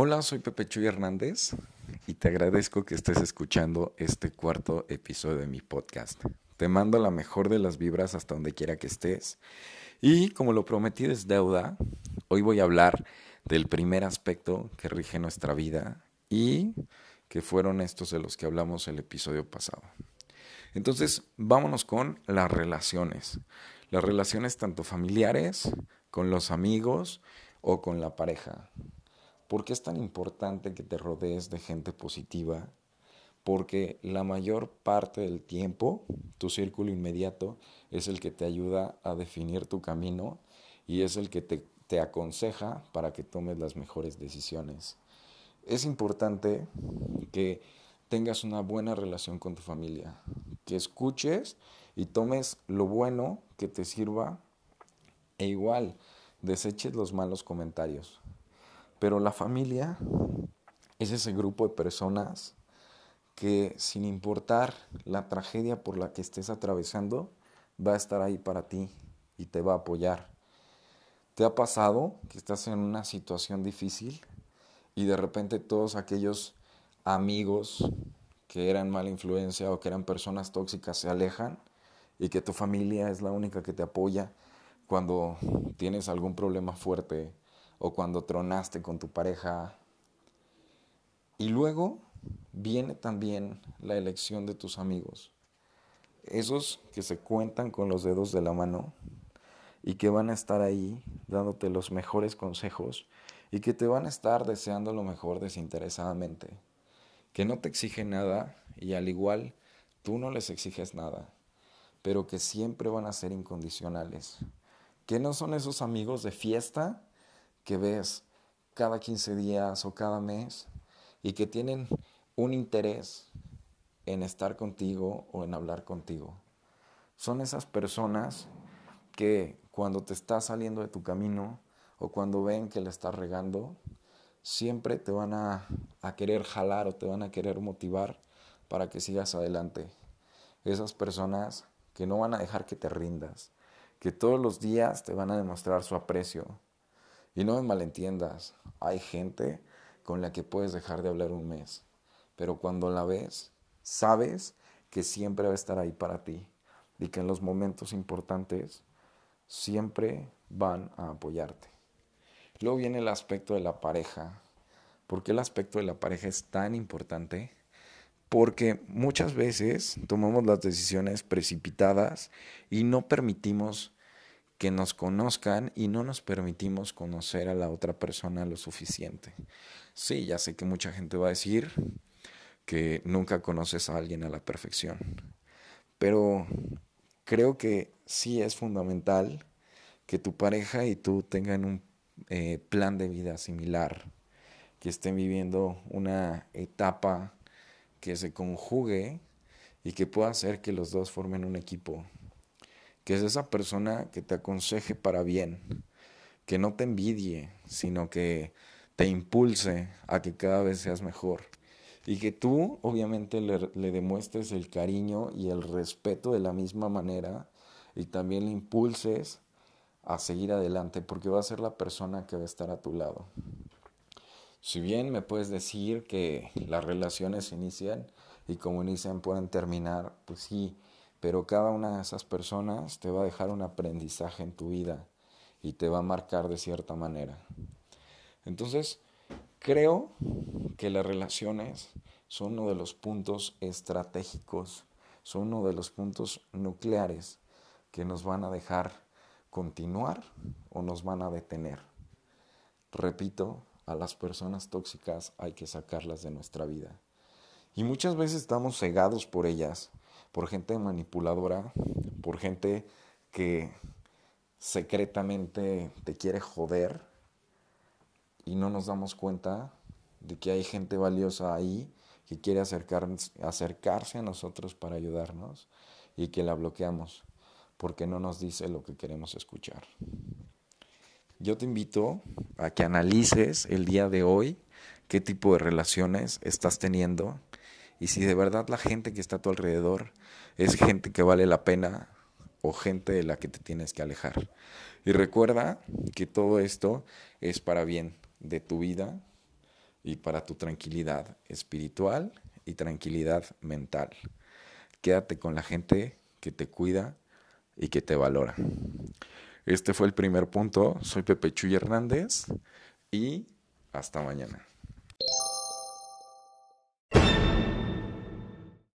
Hola, soy Pepe Chuy Hernández y te agradezco que estés escuchando este cuarto episodio de mi podcast. Te mando la mejor de las vibras hasta donde quiera que estés. Y como lo prometí es deuda, hoy voy a hablar del primer aspecto que rige nuestra vida y que fueron estos de los que hablamos el episodio pasado. Entonces, vámonos con las relaciones. Las relaciones tanto familiares, con los amigos o con la pareja. ¿Por qué es tan importante que te rodees de gente positiva? Porque la mayor parte del tiempo, tu círculo inmediato es el que te ayuda a definir tu camino y es el que te, te aconseja para que tomes las mejores decisiones. Es importante que tengas una buena relación con tu familia, que escuches y tomes lo bueno que te sirva e igual deseches los malos comentarios. Pero la familia es ese grupo de personas que sin importar la tragedia por la que estés atravesando, va a estar ahí para ti y te va a apoyar. ¿Te ha pasado que estás en una situación difícil y de repente todos aquellos amigos que eran mala influencia o que eran personas tóxicas se alejan y que tu familia es la única que te apoya cuando tienes algún problema fuerte o cuando tronaste con tu pareja. Y luego viene también la elección de tus amigos. Esos que se cuentan con los dedos de la mano y que van a estar ahí dándote los mejores consejos y que te van a estar deseando lo mejor desinteresadamente. Que no te exigen nada y al igual tú no les exiges nada, pero que siempre van a ser incondicionales. Que no son esos amigos de fiesta que ves cada 15 días o cada mes y que tienen un interés en estar contigo o en hablar contigo. Son esas personas que cuando te estás saliendo de tu camino o cuando ven que le estás regando, siempre te van a, a, querer jalar o te van a querer motivar para que sigas adelante. Esas personas que no van a dejar que te rindas, que todos los días te van a demostrar su aprecio, y no me malentiendas, hay gente con la que puedes dejar de hablar un mes, pero cuando la ves, sabes que siempre va a estar ahí para ti y que en los momentos importantes siempre van a apoyarte. Luego viene el aspecto de la pareja. ¿Por qué el aspecto de la pareja es tan importante? Porque muchas veces tomamos las decisiones precipitadas y no permitimos que nos conozcan y no nos permitimos conocer a la otra persona lo suficiente. Sí, ya sé que mucha gente va a decir que nunca conoces a alguien a la perfección, pero creo que sí es fundamental que tu pareja y tú tengan un eh, plan de vida similar, que estén viviendo una etapa que se conjugue y que pueda hacer que los dos formen un equipo que es esa persona que te aconseje para bien, que no te envidie, sino que te impulse a que cada vez seas mejor. Y que tú obviamente le, le, demuestres el cariño y el respeto de la misma manera y también le impulses a seguir adelante porque va a ser la persona que va a estar a tu lado. Si bien me puedes decir que las relaciones inician y como inician pueden terminar, pues sí, pero cada una de esas personas te va a dejar un aprendizaje en tu vida y te va a marcar de cierta manera. Entonces, creo que las relaciones son uno de los puntos estratégicos, son uno de los puntos nucleares que nos van a dejar continuar o nos van a detener. Repito, a las personas tóxicas hay que sacarlas de nuestra vida. Y muchas veces estamos cegados por ellas por gente manipuladora, por gente que secretamente te quiere joder y no nos damos cuenta de que hay gente valiosa ahí que quiere acercarse a nosotros para ayudarnos y que la bloqueamos porque no nos dice lo que queremos escuchar. Yo te invito a que analices el día de hoy qué tipo de relaciones estás teniendo y si de verdad la gente que está a tu alrededor es gente que vale la pena o gente de la que te tienes que alejar. Y recuerda que todo esto es para bien de tu vida y para tu tranquilidad espiritual y tranquilidad mental. Quédate con la gente que te cuida y que te valora. Este fue el primer punto. Soy Pepe Chuy Hernández y hasta mañana.